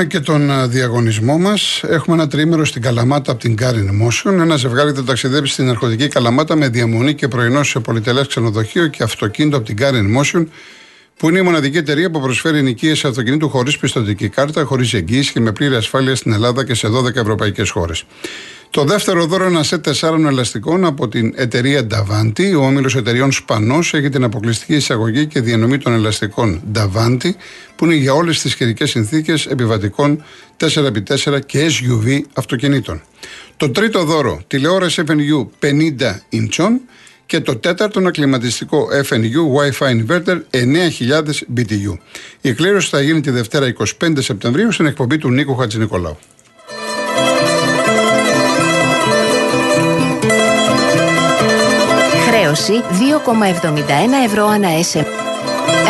Για να δούμε και τον α, διαγωνισμό μας. Έχουμε ένα τρίμερο στην Καλαμάτα από την Karin Motion. Ένα ζευγάρι θα ταξιδέψει στην ναρκωτική Καλαμάτα με διαμονή και πρωινό σε πολυτελές ξενοδοχείο και αυτοκίνητο από την Karin Motion, που είναι η μοναδική εταιρεία που προσφέρει νοικίε αυτοκινήτου χωρίς πιστοτική κάρτα, χωρίς εγγύηση και με πλήρη ασφάλεια στην Ελλάδα και σε 12 ευρωπαϊκές χώρες. Το δεύτερο δώρο ένα σετ τεσσάρων ελαστικών από την εταιρεία Davanti. Ο όμιλος εταιρεών Σπανό έχει την αποκλειστική εισαγωγή και διανομή των ελαστικών Davanti, που είναι για όλες τις σχετικέ συνθήκες επιβατικών 4x4 και SUV αυτοκινήτων. Το τρίτο δώρο, τηλεόραση FNU 50 ιντσών και το τέταρτο ένα κλιματιστικό FNU Wi-Fi Inverter 9000 BTU. Η εκκλήρωση θα γίνει τη Δευτέρα 25 Σεπτεμβρίου στην εκπομπή του Νίκου Χατζηνικολάου. Χρέωση 2,71 ευρώ ανά SM.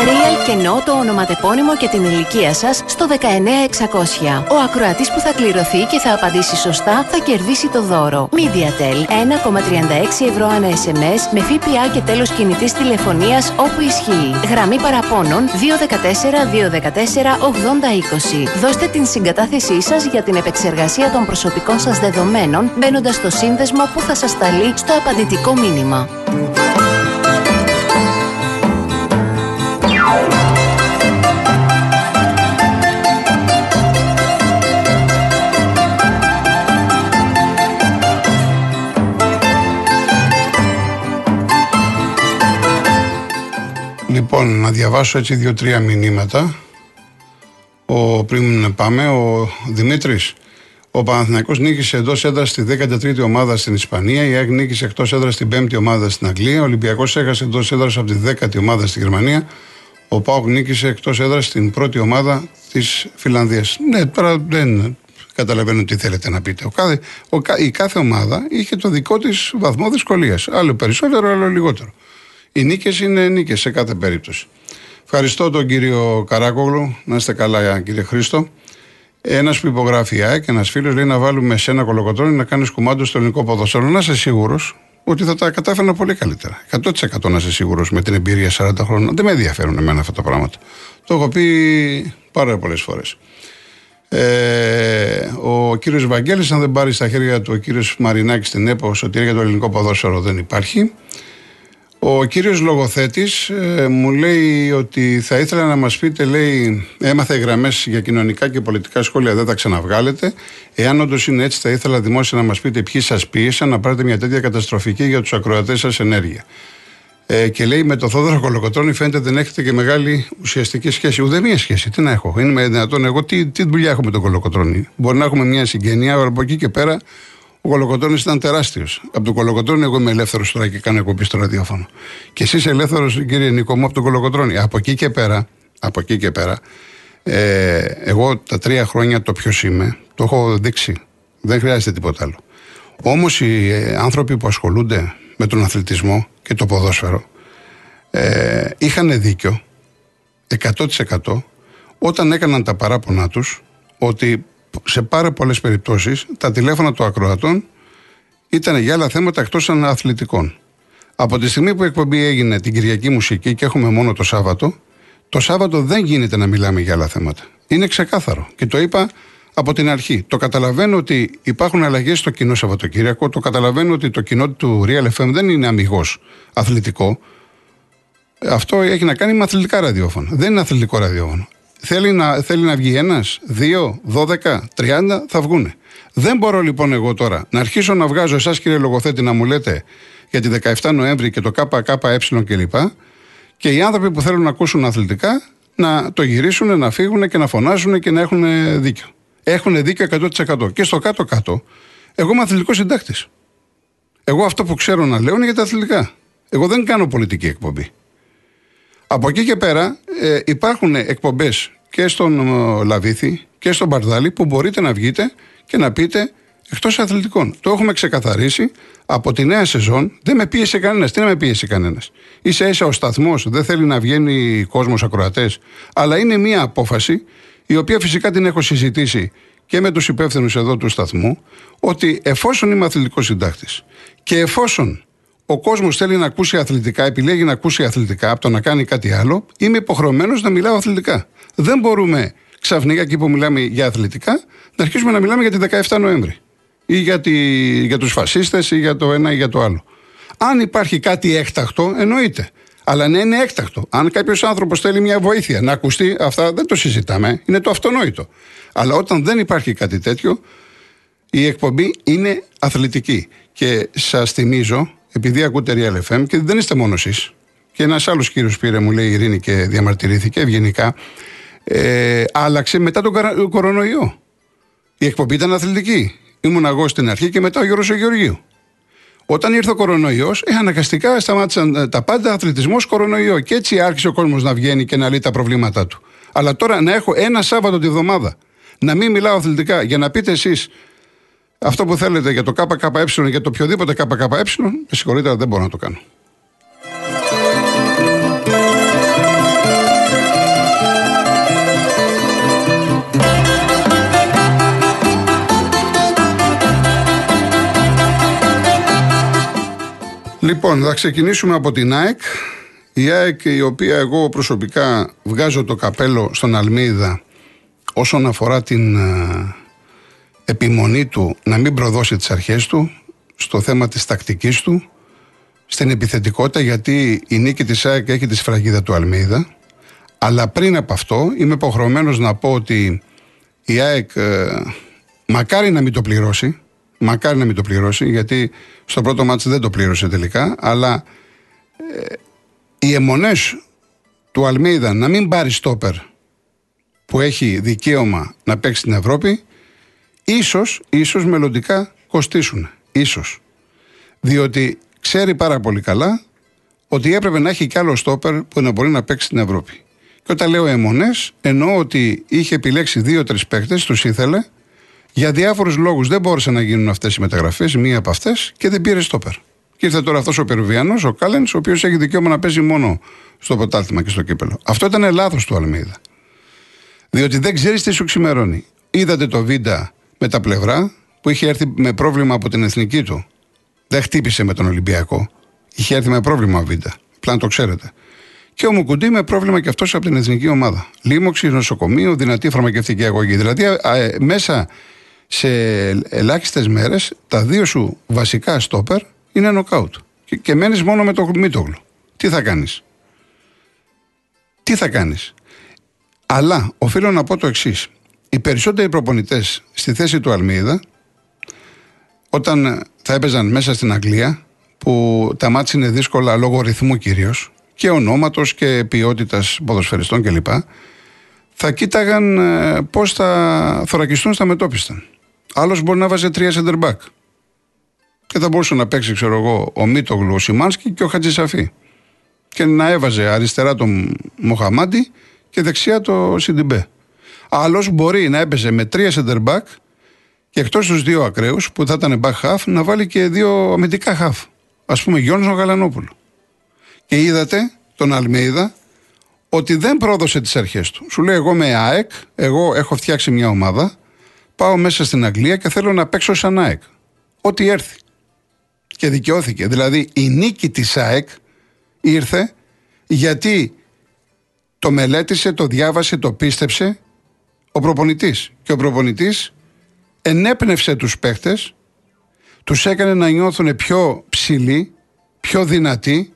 Real Κενό το ονοματεπώνυμο και την ηλικία σας στο 19600. Ο ακροατής που θα κληρωθεί και θα απαντήσει σωστά θα κερδίσει το δώρο. MediaTel 1,36 ευρώ ανά SMS με ΦΠΑ και τέλος κινητής τηλεφωνίας όπου ισχύει. Γραμμή παραπώνων 214-214-8020. Δώστε την συγκατάθεσή σας για την επεξεργασία των προσωπικών σας δεδομένων μπαίνοντας στο σύνδεσμο που θα σας σταλεί στο απαντητικό μήνυμα. Διαβάσω έτσι δύο-τρία μηνύματα. Ο, πριν πάμε, ο Δημήτρης. Ο Παναθηναϊκός νίκησε εντός έδρας στη 13η ομάδα στην Ισπανία. Η ΑΕΚ νίκησε εκτός έδρας στην 5η ομάδα στην Αγγλία. Ο Ολυμπιακός έχασε εντός έδρας από τη 10η ομάδα στη Γερμανία. Ο Πάοκ νίκησε εκτός έδρας στην πρώτη ομάδα της Φιλανδίας. Ναι, τώρα δεν καταλαβαίνω τι θέλετε να πείτε. Ο κάθε, ο, η κάθε ομάδα είχε το δικό της βαθμό δυσκολίας. Άλλο περισσότερο, άλλο λιγότερο. Οι νίκες είναι νίκες σε κάθε περίπτωση. Ευχαριστώ τον κύριο Καράκογλου. Να είστε καλά, κύριε Χρήστο. Ένας που υπογράφει η ΑΕΚ, ένας φίλος λέει να βάλουμε σε ένα κολοκοτρόνι να κάνεις κουμάντο στο ελληνικό ποδόσφαιρο. Να είσαι σίγουρος ότι θα τα κατάφερνα πολύ καλύτερα. 100% να είσαι σίγουρος με την εμπειρία 40 χρόνων. Δεν με ενδιαφέρουν εμένα αυτά τα πράγματα. Το έχω πει πάρα πολλές φορές. Ε, ο κύριος Βαγγέλης, αν δεν πάρει στα χέρια του ο κύριος Μαρινάκης στην ΕΠΟ ότι για το ελληνικό ποδόσφαιρο δεν υπάρχει. Ο κύριος Λογοθέτης ε, μου λέει ότι θα ήθελα να μας πείτε, λέει, έμαθε γραμμές για κοινωνικά και πολιτικά σχόλια, δεν τα ξαναβγάλετε. Εάν όντως είναι έτσι, θα ήθελα δημόσια να μας πείτε ποιοι σας πίεσαν να πάρετε μια τέτοια καταστροφική για τους ακροατές σας ενέργεια. Ε, και λέει με το Θόδωρο Κολοκοτρώνη φαίνεται δεν έχετε και μεγάλη ουσιαστική σχέση. Ούτε μία σχέση. Τι να έχω. Είναι δυνατόν εγώ, τι, τι δουλειά έχω με τον Κολοκοτρώνη. Μπορεί να έχουμε μια συγγενεία, αλλά από εκεί και πέρα ο Κολοκοτρόνη ήταν τεράστιος. Από τον Κολοκοτρόνη, εγώ είμαι ελεύθερος τώρα και κάνω εκπομπή στο ραδιόφωνο. Και εσύ είσαι ελεύθερος, κύριε Νίκο μου, από τον Κολοκοτρόνη. Από εκεί και πέρα, από εκεί και πέρα, ε, εγώ τα τρία χρόνια το ποιος είμαι, το έχω δείξει. Δεν χρειάζεται τίποτα άλλο. Όμως οι ε, άνθρωποι που ασχολούνται με τον αθλητισμό και το ποδόσφαιρο ε, είχαν δίκιο 100% όταν έκαναν τα παράπονά τους ότι σε πάρα πολλές περιπτώσεις τα τηλέφωνα των ακροατών ήταν για άλλα θέματα εκτός αθλητικών. Από τη στιγμή που η εκπομπή έγινε την Κυριακή Μουσική και έχουμε μόνο το Σάββατο, το Σάββατο δεν γίνεται να μιλάμε για άλλα θέματα. Είναι ξεκάθαρο. Και το είπα από την αρχή. Το καταλαβαίνω ότι υπάρχουν αλλαγές στο κοινό Σαββατοκύριακο. Το καταλαβαίνω ότι το κοινό του Real FM δεν είναι αμυγός αθλητικό. Αυτό έχει να κάνει με αθλητικά ραδιόφωνα. Δεν είναι αθλητικό ραδιόφωνο. Θέλει να, θέλει να βγει ένας, δύο, δώδεκα, τριάντα, θα βγούνε. Δεν μπορώ λοιπόν εγώ τώρα να αρχίσω να βγάζω εσάς κύριε Λογοθέτη να μου λέτε για τη 17 Νοέμβρη και το ΚΚΕ κλπ. Και οι άνθρωποι που θέλουν να ακούσουν αθλητικά να το γυρίσουν, να φύγουν και να φωνάζουν και να έχουν δίκιο. Έχουν δίκιο 100%. Και στο κάτω-κάτω, εγώ είμαι αθλητικός συντάκτης. Εγώ αυτό που ξέρω να λέω είναι για τα αθλητικά. Εγώ δεν κάνω πολιτική εκπομπή. Από εκεί και πέρα ε, υπάρχουν εκπομπές και στον ε, Λαβίθη και στον Μπαρδάλη που μπορείτε να βγείτε και να πείτε εκτός αθλητικών. Το έχουμε ξεκαθαρίσει από τη νέα σεζόν. Δεν με πίεσε κανένας. Τι να με πίεσε κανένας; σα ίσα ο σταθμός δεν θέλει να βγαίνει κόσμος ακροατές. Αλλά είναι μια απόφαση η οποία φυσικά την έχω συζητήσει και με τους υπεύθυνους εδώ του σταθμού ότι εφόσον είμαι αθλητικός συντάκτης και εφόσον ο κόσμος θέλει να ακούσει αθλητικά, επιλέγει να ακούσει αθλητικά από το να κάνει κάτι άλλο, είμαι υποχρεωμένος να μιλάω αθλητικά. Δεν μπορούμε ξαφνικά εκεί που μιλάμε για αθλητικά, να αρχίσουμε να μιλάμε για τη 17 Νοέμβρη. Ή για, τη, για τους φασίστες ή για το ένα ή για το άλλο. Αν υπάρχει κάτι έκτακτο, εννοείται. Αλλά να είναι έκτακτο. Αν κάποιος άνθρωπος θέλει μια βοήθεια να ακουστεί, αυτά δεν το συζητάμε. Είναι το αυτονόητο. Αλλά όταν δεν υπάρχει κάτι τέτοιο, η εκπομπή είναι αθλητική. Και σας θυμίζω, επειδή ακούτε Real FM και δεν είστε μόνος εσείς, και ένας άλλος κύριος πήρε, μου λέει η Ειρήνη και διαμαρτυρήθηκε ευγενικά, ε, άλλαξε μετά τον κορονοϊό. Η εκπομπή ήταν αθλητική. Ήμουν εγώ στην αρχή και μετά ο Γιώργος Γεωργίου. Όταν ήρθε ο κορονοϊός, ε, αναγκαστικά σταμάτησαν ε, τα πάντα αθλητισμός κορονοϊό. Και έτσι άρχισε ο κόσμος να βγαίνει και να λύει τα προβλήματά του. Αλλά τώρα να έχω ένα Σάββατο τη βδομάδα να μην μιλάω αθλητικά για να πείτε εσείς αυτό που θέλετε για το ΚΚΕ, για το οποιοδήποτε ΚΚΕ, με συγχωρείτε, δεν μπορώ να το κάνω. Λοιπόν, θα ξεκινήσουμε από την ΑΕΚ. Η ΑΕΚ η οποία εγώ προσωπικά βγάζω το καπέλο στον Αλμίδα όσον αφορά την ε, επιμονή του να μην προδώσει τις αρχές του στο θέμα της τακτικής του στην επιθετικότητα γιατί η νίκη της ΑΕΚ έχει τη σφραγίδα του Αλμίδα αλλά πριν από αυτό είμαι υποχρεωμένος να πω ότι η ΑΕΚ ε, μακάρι να μην το πληρώσει μακάρι να μην το πληρώσει γιατί στο πρώτο μάτς δεν το πλήρωσε τελικά αλλά ε, οι αιμονές του Αλμίδα να μην πάρει στόπερ που έχει δικαίωμα να παίξει στην Ευρώπη ίσως, ίσως μελλοντικά κοστίσουν. Ίσως. Διότι ξέρει πάρα πολύ καλά ότι έπρεπε να έχει κι άλλο στόπερ που να μπορεί να παίξει στην Ευρώπη. Και όταν λέω αιμονές, εννοώ ότι είχε επιλέξει δύο-τρεις παίκτες, τους ήθελε. Για διάφορους λόγους δεν μπόρεσαν να γίνουν αυτές οι μεταγραφές, μία από αυτές, και δεν πήρε στόπερ. Και ήρθε τώρα αυτός ο Περουβιανός, ο Κάλενς, ο οποίος έχει δικαίωμα να παίζει μόνο στο ποτάλθημα και στο κύπελο. Αυτό ήταν λάθος του Αλμίδα. Διότι δεν ξέρεις τι σου ξημερώνει. Είδατε το βίντεο με τα πλευρά που είχε έρθει με πρόβλημα από την εθνική του. Δεν χτύπησε με τον Ολυμπιακό. Είχε έρθει με πρόβλημα βίντεο. Πλάν το ξέρετε. Και ο Μουκουντή με πρόβλημα και αυτός από την εθνική ομάδα. Λίμωξη, νοσοκομείο, δυνατή φαρμακευτική αγωγή. Δηλαδή ε, μέσα σε ελάχιστες μέρες τα δύο σου βασικά στόπερ είναι νοκάουτ. Και, και μένεις μόνο με το μήτογλου. Τι θα κάνεις; Τι θα κάνεις; Αλλά οφείλω να πω το εξής. Οι περισσότεροι προπονητές στη θέση του Αλμίδα, όταν θα έπαιζαν μέσα στην Αγγλία, που τα μάτια είναι δύσκολα λόγω ρυθμού κυρίως και ονόματος και ποιότητας ποδοσφαιριστών κλπ., θα κοίταγαν ε, πώς θα θωρακιστούν στα μετόπιστα. Άλλος μπορεί να βάζει τρία center back. Και θα μπορούσε να παίξει, ξέρω εγώ, ο Μίτογλου, ο Σιμάνσκι και ο Χατζησαφή. Και να έβαζε αριστερά τον Μοχαμάντι και δεξιά το Σιντιμπέ. Άλλος μπορεί να έπαιζε με τρία center back και εκτός τους δύο ακραίους που θα ήταν back half να βάλει και δύο αμυντικά half. Α πούμε Γιώργος Γαλανόπουλο. Και είδατε τον Αλμέιδα ότι δεν πρόδωσε τις αρχές του. Σου λέει: Εγώ με ΑΕΚ, εγώ έχω φτιάξει μια ομάδα, πάω μέσα στην Αγγλία και θέλω να παίξω σαν ΑΕΚ. Ό,τι έρθει. Και δικαιώθηκε. Δηλαδή η νίκη της ΑΕΚ ήρθε γιατί το μελέτησε, το διάβασε, το πίστεψε ο προπονητής. Και ο προπονητής ενέπνευσε τους παίχτες, τους έκανε να νιώθουν πιο ψηλοί, πιο δυνατοί,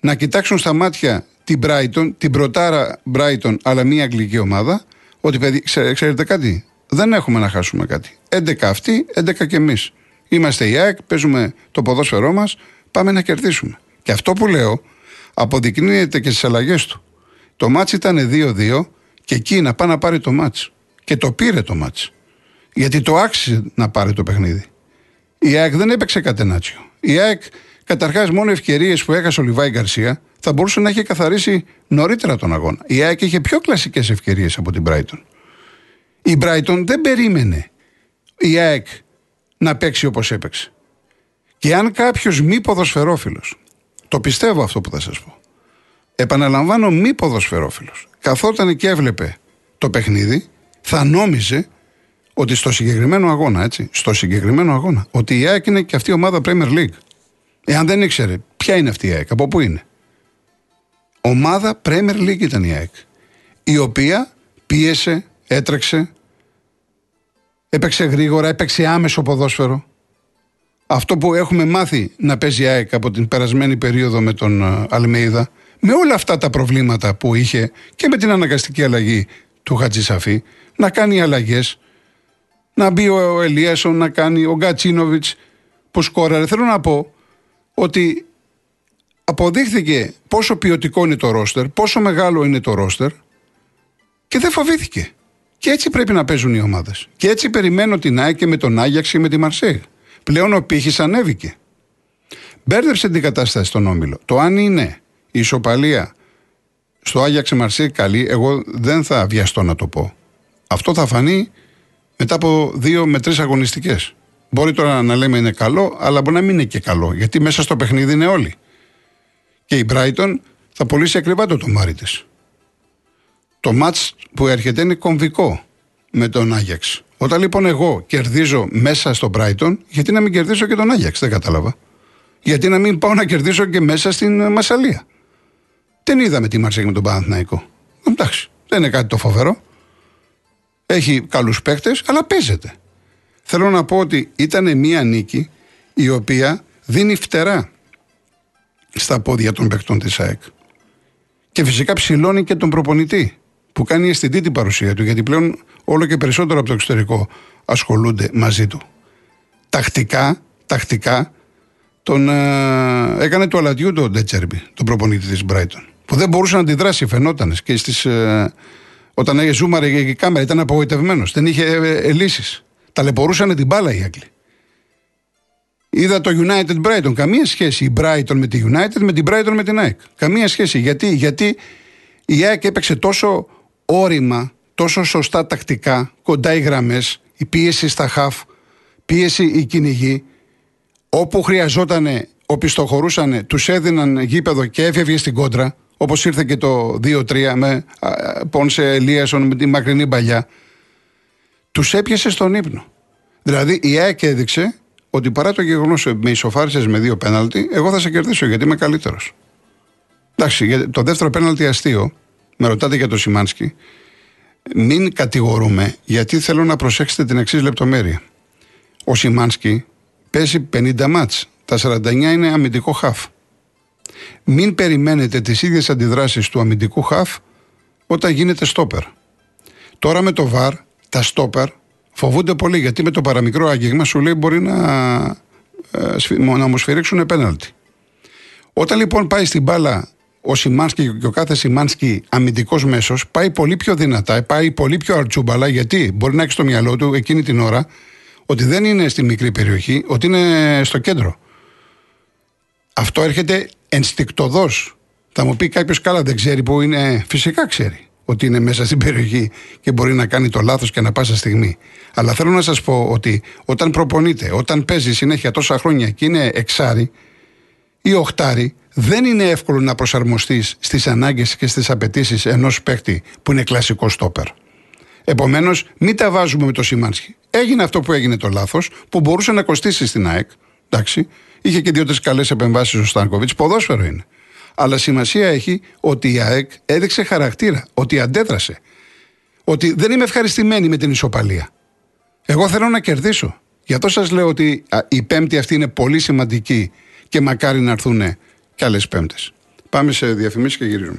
να κοιτάξουν στα μάτια την Brighton, την πρωτάρα Brighton, αλλά μια αγγλική ομάδα, ότι παιδί, ξέρετε κάτι, δεν έχουμε να χάσουμε κάτι. 11 αυτοί, 11 και εμείς. Είμαστε η ΑΕΚ, παίζουμε το ποδόσφαιρό μας, πάμε να κερδίσουμε. Και αυτό που λέω αποδεικνύεται και στις αλλαγές του. Το μάτς ήταν 2-2 και εκεί να πάει να πάρει το μάτς. Και το πήρε το μάτς. Γιατί το άξιζε να πάρει το παιχνίδι. Η ΑΕΚ δεν έπαιξε κατενάτσιο. Η ΑΕΚ, καταρχάς, μόνο ευκαιρίες που έχασε ο Λιβάη Γκαρσία θα μπορούσε να έχει καθαρίσει νωρίτερα τον αγώνα. Η ΑΕΚ είχε πιο κλασικές ευκαιρίες από την Brighton. Η Brighton δεν περίμενε η ΑΕΚ να παίξει όπως έπαιξε. Και αν κάποιος μη ποδοσφαιρόφιλος, το πιστεύω αυτό που θα σας πω, επαναλαμβάνω μη ποδοσφαιρόφιλος, καθόταν και έβλεπε το παιχνίδι, θα νόμιζε ότι στο συγκεκριμένο αγώνα, έτσι, στο συγκεκριμένο αγώνα, ότι η ΑΕΚ είναι και αυτή η ομάδα Premier League. Εάν δεν ήξερε ποια είναι αυτή η ΑΕΚ, από πού είναι. Ομάδα Premier League ήταν η ΑΕΚ, η οποία πίεσε, έτρεξε, έπαιξε γρήγορα, έπαιξε άμεσο ποδόσφαιρο. Αυτό που έχουμε μάθει να παίζει η ΑΕΚ από την περασμένη περίοδο με τον ε, Αλμέιδα, με όλα αυτά τα προβλήματα που είχε και με την αναγκαστική αλλαγή του Χατζησαφή, να κάνει αλλαγές, να μπει ο Ελίασον, να κάνει ο Γκατσίνοβιτς που σκόραρε. Θέλω να πω ότι αποδείχθηκε πόσο ποιοτικό είναι το ρόστερ, πόσο μεγάλο είναι το ρόστερ και δεν φοβήθηκε. Και έτσι πρέπει να παίζουν οι ομάδες. Και έτσι περιμένω την ΑΕΚ και με τον Άγιαξ και με τη Μαρσέγ. Πλέον ο πύχης ανέβηκε. Μπέρδεψε την κατάσταση στον Όμιλο. Το αν είναι η ισοπαλία στο Άγιαξ Μαρσέγ καλή, εγώ δεν θα βιαστώ να το πω. Αυτό θα φανεί μετά από δύο με τρεις αγωνιστικές. Μπορεί τώρα να λέμε είναι καλό, αλλά μπορεί να μην είναι και καλό. Γιατί μέσα στο παιχνίδι είναι όλοι. Και η Brighton θα πωλήσει ακριβά το τομάρι τη. Το μάτς που έρχεται είναι κομβικό με τον Άγιαξ. Όταν λοιπόν εγώ κερδίζω μέσα στο Brighton, γιατί να μην κερδίσω και τον Άγιαξ, δεν κατάλαβα. Γιατί να μην πάω να κερδίσω και μέσα στην Μασαλία. Δεν είδαμε τι Μαρσέγ με τον Παναθηναϊκό. Εντάξει, δεν είναι κάτι το φοβερό. Έχει καλούς παίκτες, αλλά παίζεται. Θέλω να πω ότι ήταν μια νίκη η οποία δίνει φτερά στα πόδια των παικτών της ΑΕΚ. Και φυσικά ψηλώνει και τον προπονητή που κάνει αισθητή την παρουσία του γιατί πλέον όλο και περισσότερο από το εξωτερικό ασχολούνται μαζί του. Τακτικά, τακτικά τον ε, έκανε το αλατιού τον Ντέτσερμπι, τον προπονητή της Μπράιτον που δεν μπορούσε να αντιδράσει, φαινόταν και στις, ε, όταν έγινε ζούμαρε η κάμερα ήταν απογοητευμένος, δεν είχε ε, ε, λύσεις. Ταλαιπωρούσαν την μπάλα οι Άγγλοι. Είδα το United Brighton. Καμία σχέση η Brighton με τη United με την Brighton με την ΑΕΚ. Καμία σχέση. Γιατί, γιατί η ΑΕΚ έπαιξε τόσο όρημα, τόσο σωστά τακτικά, κοντά οι γραμμές, η πίεση στα χαφ, πίεση οι κυνηγοί. Όπου χρειαζόταν, οπισθοχωρούσαν, τους έδιναν γήπεδο και έφευγε στην κόντρα. Όπως ήρθε και το 2-3 με Πόνσε Ελίασον με τη μακρινή παλιά. Τους έπιασε στον ύπνο. Δηλαδή η ΑΕΚ έδειξε ότι παρά το γεγονός ότι με ισοφάρισες με δύο πέναλτι, εγώ θα σε κερδίσω γιατί είμαι καλύτερος. Εντάξει, το δεύτερο πέναλτι αστείο, με ρωτάτε για το Σιμάνσκι, μην κατηγορούμε γιατί θέλω να προσέξετε την εξής λεπτομέρεια. Ο Σιμάνσκι παίζει 50 μάτς, τα 49 είναι αμυντικό χαφ. Μην περιμένετε τις ίδιες αντιδράσεις του αμυντικού χαφ όταν γίνεται στόπερ. Τώρα με το βαρ, τα στόπερ Φοβούνται πολύ γιατί με το παραμικρό άγγιγμα σου λέει μπορεί να, ε, να μου σφυρίξουν πέναλτι. Όταν λοιπόν πάει στην μπάλα ο Σιμάνσκι και ο κάθε Σιμάνσκι αμυντικός μέσος, πάει πολύ πιο δυνατά, πάει πολύ πιο αρτσούμπαλα γιατί μπορεί να έχεις στο μυαλό του εκείνη την ώρα ότι δεν είναι στη μικρή περιοχή, ότι είναι στο κέντρο. Αυτό έρχεται ενστικτοδός. Θα μου πει κάποιος καλά, δεν ξέρει που είναι. Φυσικά ξέρει ότι είναι μέσα στην περιοχή και μπορεί να κάνει το λάθος και να πάσα στιγμή. Αλλά θέλω να σας πω ότι όταν προπονείται, όταν παίζει συνέχεια τόσα χρόνια και είναι εξάρι ή οχτάρι, δεν είναι εύκολο να προσαρμοστείς στις ανάγκες και στις απαιτήσεις ενός παίκτη που είναι κλασικό στόπερ. Επομένως, μην τα βάζουμε με το Σιμάνσκι. Έγινε αυτό που έγινε το λάθος, που μπορούσε να κοστίσει στην ΑΕΚ. Εντάξει, είχε και δύο-τρεις καλές επεμβάσεις ο Στάνκοβιτς. Ποδόσφαιρο είναι. Αλλά σημασία έχει ότι η ΑΕΚ έδειξε χαρακτήρα, ότι αντέδρασε. Ότι δεν είμαι ευχαριστημένη με την ισοπαλία. Εγώ θέλω να κερδίσω. Γι' αυτό σας λέω ότι η πέμπτη αυτή είναι πολύ σημαντική και μακάρι να έρθουν και άλλες πέμπτες. Πάμε σε διαφημίσεις και γυρίζουμε.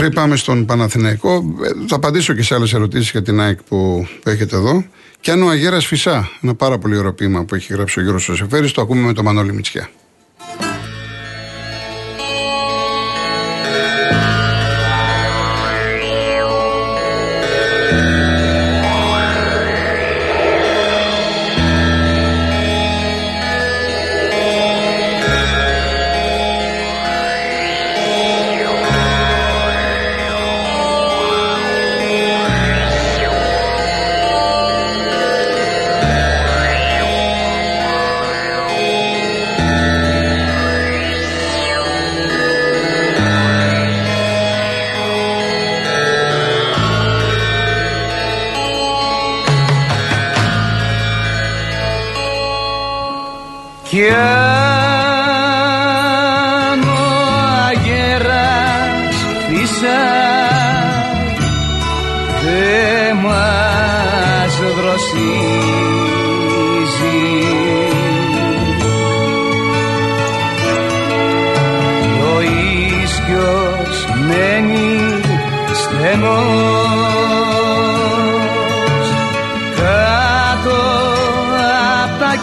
Πριν πάμε στον Παναθηναϊκό, ε, θα απαντήσω και σε άλλες ερωτήσεις για την ΑΕΚ που έχετε εδώ. Και αν ο Αγέρας Φυσά, ένα πάρα πολύ ωραίο ποίημα που έχει γράψει ο Γιώργος Σεφέρη, το ακούμε με τον Μανώλη Μητσιά.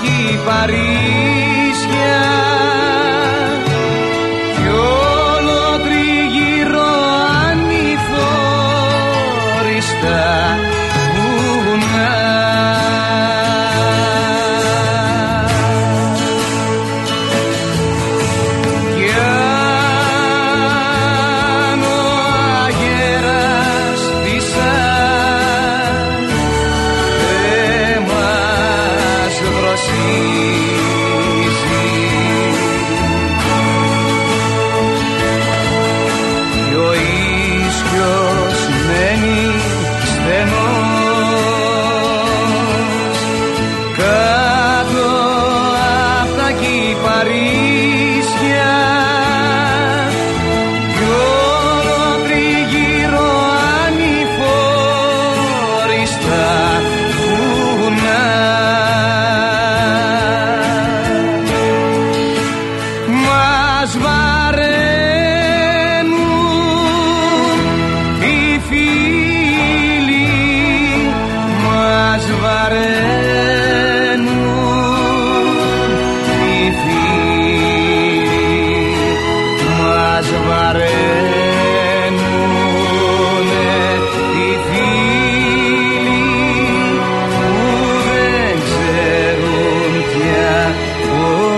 Απ' τα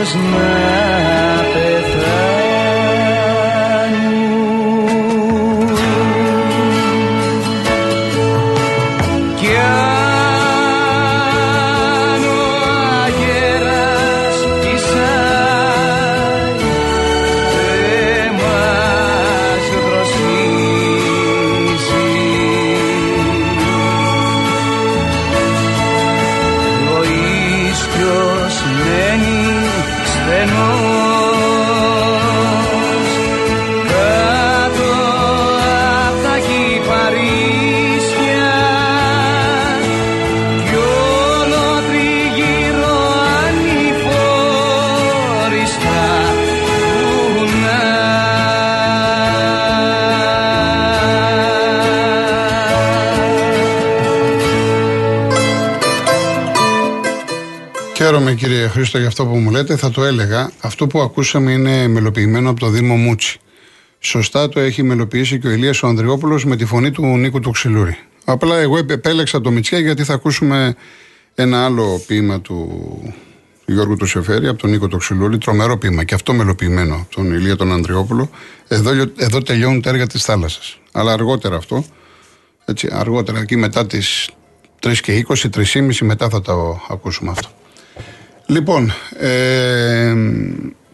Christmas. Χαίρομαι κύριε Χρήστο για αυτό που μου λέτε. Θα το έλεγα. Αυτό που ακούσαμε είναι μελοποιημένο από το Δήμο Μούτσι. Σωστά το έχει μελοποιήσει και ο Ηλίας ο Ανδριόπουλος με τη φωνή του Νίκου του Ξυλούρη. Απλά εγώ επέλεξα το Μητσιά γιατί θα ακούσουμε ένα άλλο ποίημα του Γιώργου του Σεφέρη από τον Νίκο του Ξυλούρη. Τρομερό ποίημα και αυτό μελοποιημένο από τον Ηλία τον Ανδριόπουλο. Εδώ, εδώ τελειώνουν τα έργα της θάλασσας. Αλλά αργότερα αυτό. Έτσι, αργότερα εκεί μετά τις 3 και 20, 3,5 μετά θα το ακούσουμε αυτό. Λοιπόν, ε,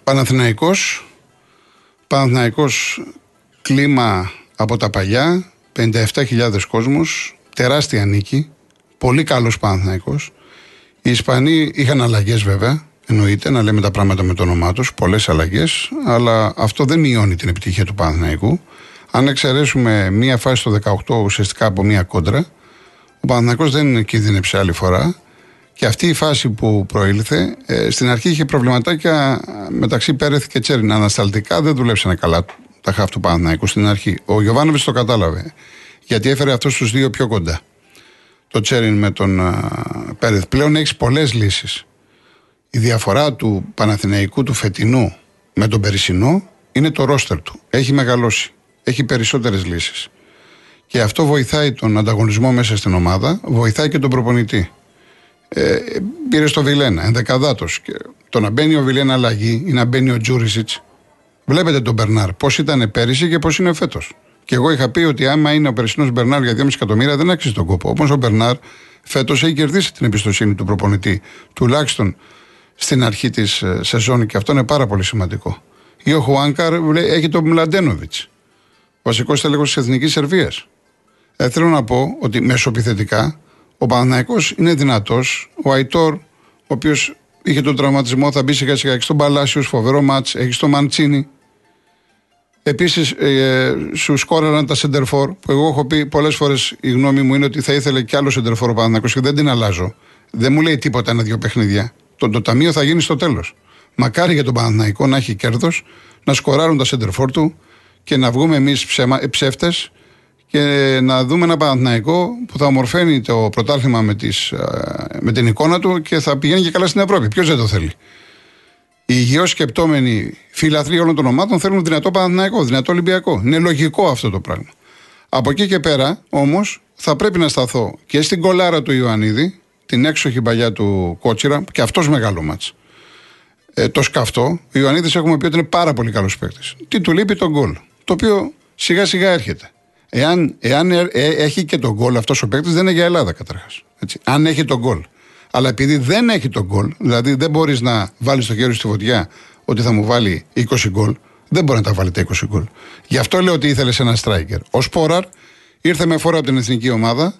Παναθηναϊκός, Παναθηναϊκός κλίμα από τα παλιά, 57.000 κόσμος, τεράστια νίκη, πολύ καλός Παναθηναϊκός. Οι Ισπανοί είχαν αλλαγές βέβαια, εννοείται να λέμε τα πράγματα με το όνομά τους, πολλές αλλαγές, αλλά αυτό δεν μειώνει την επιτυχία του Παναθηναϊκού. Αν εξαιρέσουμε μία φάση στο 18 ουσιαστικά από μία κόντρα, ο Παναθηναϊκός δεν κινδύνεψε άλλη φορά. Και αυτή η φάση που προήλθε, ε, στην αρχή είχε προβληματάκια μεταξύ Πέρεθ και Τσέριν. Ανασταλτικά δεν δουλέψανε καλά τα χαφ του Παναθηναϊκού στην αρχή. Ο Γιωβάνοβιτς το κατάλαβε. Γιατί έφερε αυτούς τους δύο πιο κοντά. Το Τσέριν με τον Πέρεθ. Πλέον έχεις πολλές λύσεις. Η διαφορά του Παναθηναϊκού του φετινού με τον Περισσινό είναι το ρόστερ του. Έχει μεγαλώσει. Έχει περισσότερες λύσεις. Και αυτό βοηθάει τον ανταγωνισμό μέσα στην ομάδα, βοηθάει και τον προπονητή. Ε, πήρε στο Βιλένα, ενδεκαδάτος. Το να μπαίνει ο Βιλένα αλλαγή ή να μπαίνει ο Τζούρισιτς. Βλέπετε τον Μπερνάρ πώς ήταν πέρυσι και πώς είναι φέτος. Και εγώ είχα πει ότι άμα είναι ο περσινός Μπερνάρ για 2,5 εκατομμύρια δεν άξιζε τον κόπο. Όμως ο Μπερνάρ φέτος έχει κερδίσει την εμπιστοσύνη του προπονητή. Τουλάχιστον στην αρχή της ε, σεζόν και αυτό είναι πάρα πολύ σημαντικό. Ή ο Χουάνκαρ έχει τον Μλαντένοβιτς, βασικός τέλεχος της Εθνικής Σερβίας. Ε, θέλω να πω ότι μεσοπιθετικά ο Παναναϊκό είναι δυνατός. Ο Αϊτόρ, ο οποίος είχε τον τραυματισμό, θα μπει σιγά σιγά. Έχεις τον Παλάσιο, φοβερό μάτς. Έχεις τον Μαντσίνη. Επίσης, ε, σου σκόραραν τα σεντερφόρ, που εγώ έχω πει πολλές φορές η γνώμη μου είναι ότι θα ήθελε κι άλλο σεντερφόρ ο Παναναϊκό και δεν την αλλάζω. Δεν μου λέει τίποτα ένα-δύο παιχνίδια. Το, το ταμείο θα γίνει στο τέλος. Μακάρι για τον Παναναϊκό να έχει κέρδος, να σκοράρουν τα σεντερφόρ του και να βγούμε εμείς ψεύτες και να δούμε ένα Παναθηναϊκό που θα ομορφαίνει το πρωτάθλημα με, τις, ε, με την εικόνα του και θα πηγαίνει και καλά στην Ευρώπη. Ποιος δεν το θέλει. Οι υγιώ σκεπτόμενοι φίλαθλοι όλων των ομάδων θέλουν δυνατό Παναθηναϊκό, δυνατό Ολυμπιακό. Είναι λογικό αυτό το πράγμα. Από εκεί και πέρα όμως θα πρέπει να σταθώ και στην κολάρα του Ιωαννίδη, την έξοχη παλιά του Κότσιρα, και αυτός μεγάλο μάτς. Ε, το σκαφτό, ο Ιωαννίδης έχουμε πει ότι είναι πάρα πολύ καλός παίκτης. Τι του λείπει τον γκολ. Το οποίο σιγά σιγά έρχεται. Εάν, εάν ε, ε, έχει και τον γκολ αυτός ο παίκτης, δεν είναι για Ελλάδα καταρχάς. Αν έχει τον γκολ. Αλλά επειδή δεν έχει τον γκολ, δηλαδή δεν μπορείς να βάλεις το χέρι στη φωτιά ότι θα μου βάλει 20 γκολ, δεν μπορεί να τα βάλει τα 20 γκολ. Γι' αυτό λέω ότι ήθελες ένα striker. Ο Σπόραρ ήρθε με φορά από την εθνική ομάδα,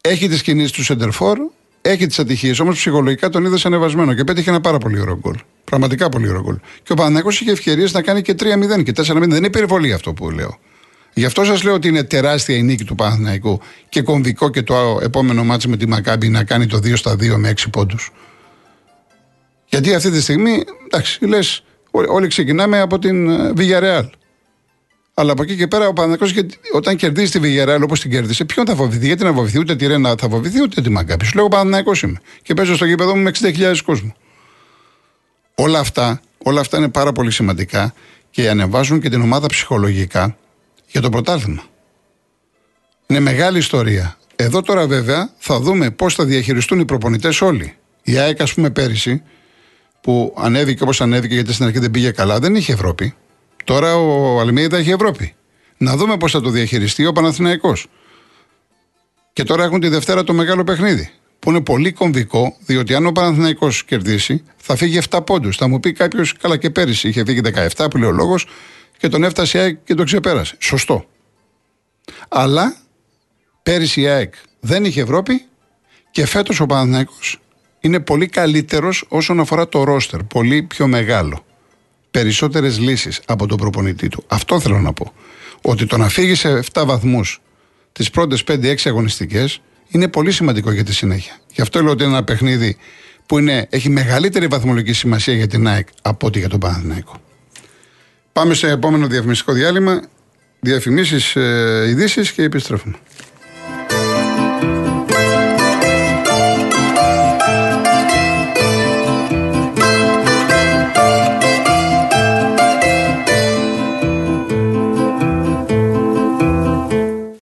έχει τις κινήσεις του Σεντερφόρ, έχει τις ατυχίες, όμως ψυχολογικά τον είδε ανεβασμένο και πέτυχε ένα πάρα πολύ ωραίο γκολ. Πραγματικά πολύ ωραίο γκολ. Και ο Παναγιώ είχε ευκαιρίες να κάνει και 3-0 και 4-0. Δεν είναι περιβολή αυτό που λέω. Γι' αυτό σας λέω ότι είναι τεράστια η νίκη του Παναθηναϊκού και κομβικό και το επόμενο μάτσο με τη Μακάμπη να κάνει το 2 στα 2 με 6 πόντους. Γιατί αυτή τη στιγμή, εντάξει, λες, όλοι ξεκινάμε από την ε, Villarreal. Αλλά από εκεί και πέρα ο Παναθηναϊκός όταν κερδίζει τη Villarreal όπως την κέρδισε, ποιον θα φοβηθεί, γιατί να φοβηθεί, ούτε τη Ρένα θα φοβηθεί, ούτε τη Μακάμπη. Σου λέω Παναθηναϊκός είμαι. Και παίζω στο γήπεδο μου με 60.000 κόσμο. Όλα αυτά, όλα αυτά είναι πάρα πολύ σημαντικά και ανεβάζουν και την ομάδα ψυχολογικά για το πρωτάθλημα. Είναι μεγάλη ιστορία. Εδώ τώρα βέβαια θα δούμε πώς θα διαχειριστούν οι προπονητές όλοι. Η ΑΕΚ, ας πούμε, πέρυσι, που ανέβηκε όπως ανέβηκε γιατί στην αρχή δεν πήγε καλά, δεν είχε Ευρώπη. Τώρα ο Αλμίδα έχει Ευρώπη. Να δούμε πώς θα το διαχειριστεί ο Παναθηναϊκός. Και τώρα έχουν τη Δευτέρα το μεγάλο παιχνίδι. Που είναι πολύ κομβικό, διότι αν ο Παναθηναϊκός κερδίσει, θα φύγει 7 πόντους. Θα μου πει κάποιος, καλά και πέρυσι είχε φύγει 17, που λέει ο λόγος, και τον έφτασε η ΑΕΚ και τον ξεπέρασε. Σωστό. Αλλά πέρυσι η ΑΕΚ δεν είχε Ευρώπη και φέτος ο Παναθηναϊκός είναι πολύ καλύτερος όσον αφορά το ρόστερ. Πολύ πιο μεγάλο. Περισσότερες λύσεις από τον προπονητή του. Αυτό θέλω να πω. Ότι το να φύγεις σε 7 βαθμούς τις πρώτες 5-6 αγωνιστικές είναι πολύ σημαντικό για τη συνέχεια. Γι' αυτό λέω ότι είναι ένα παιχνίδι που είναι, έχει μεγαλύτερη βαθμολογική σημασία για την ΑΕΚ από ότι για τον Παναθηναϊκό. Πάμε σε επόμενο διαφημιστικό διάλειμμα. Διαφημίσεις, ε, ειδήσεις και επιστρέφουμε.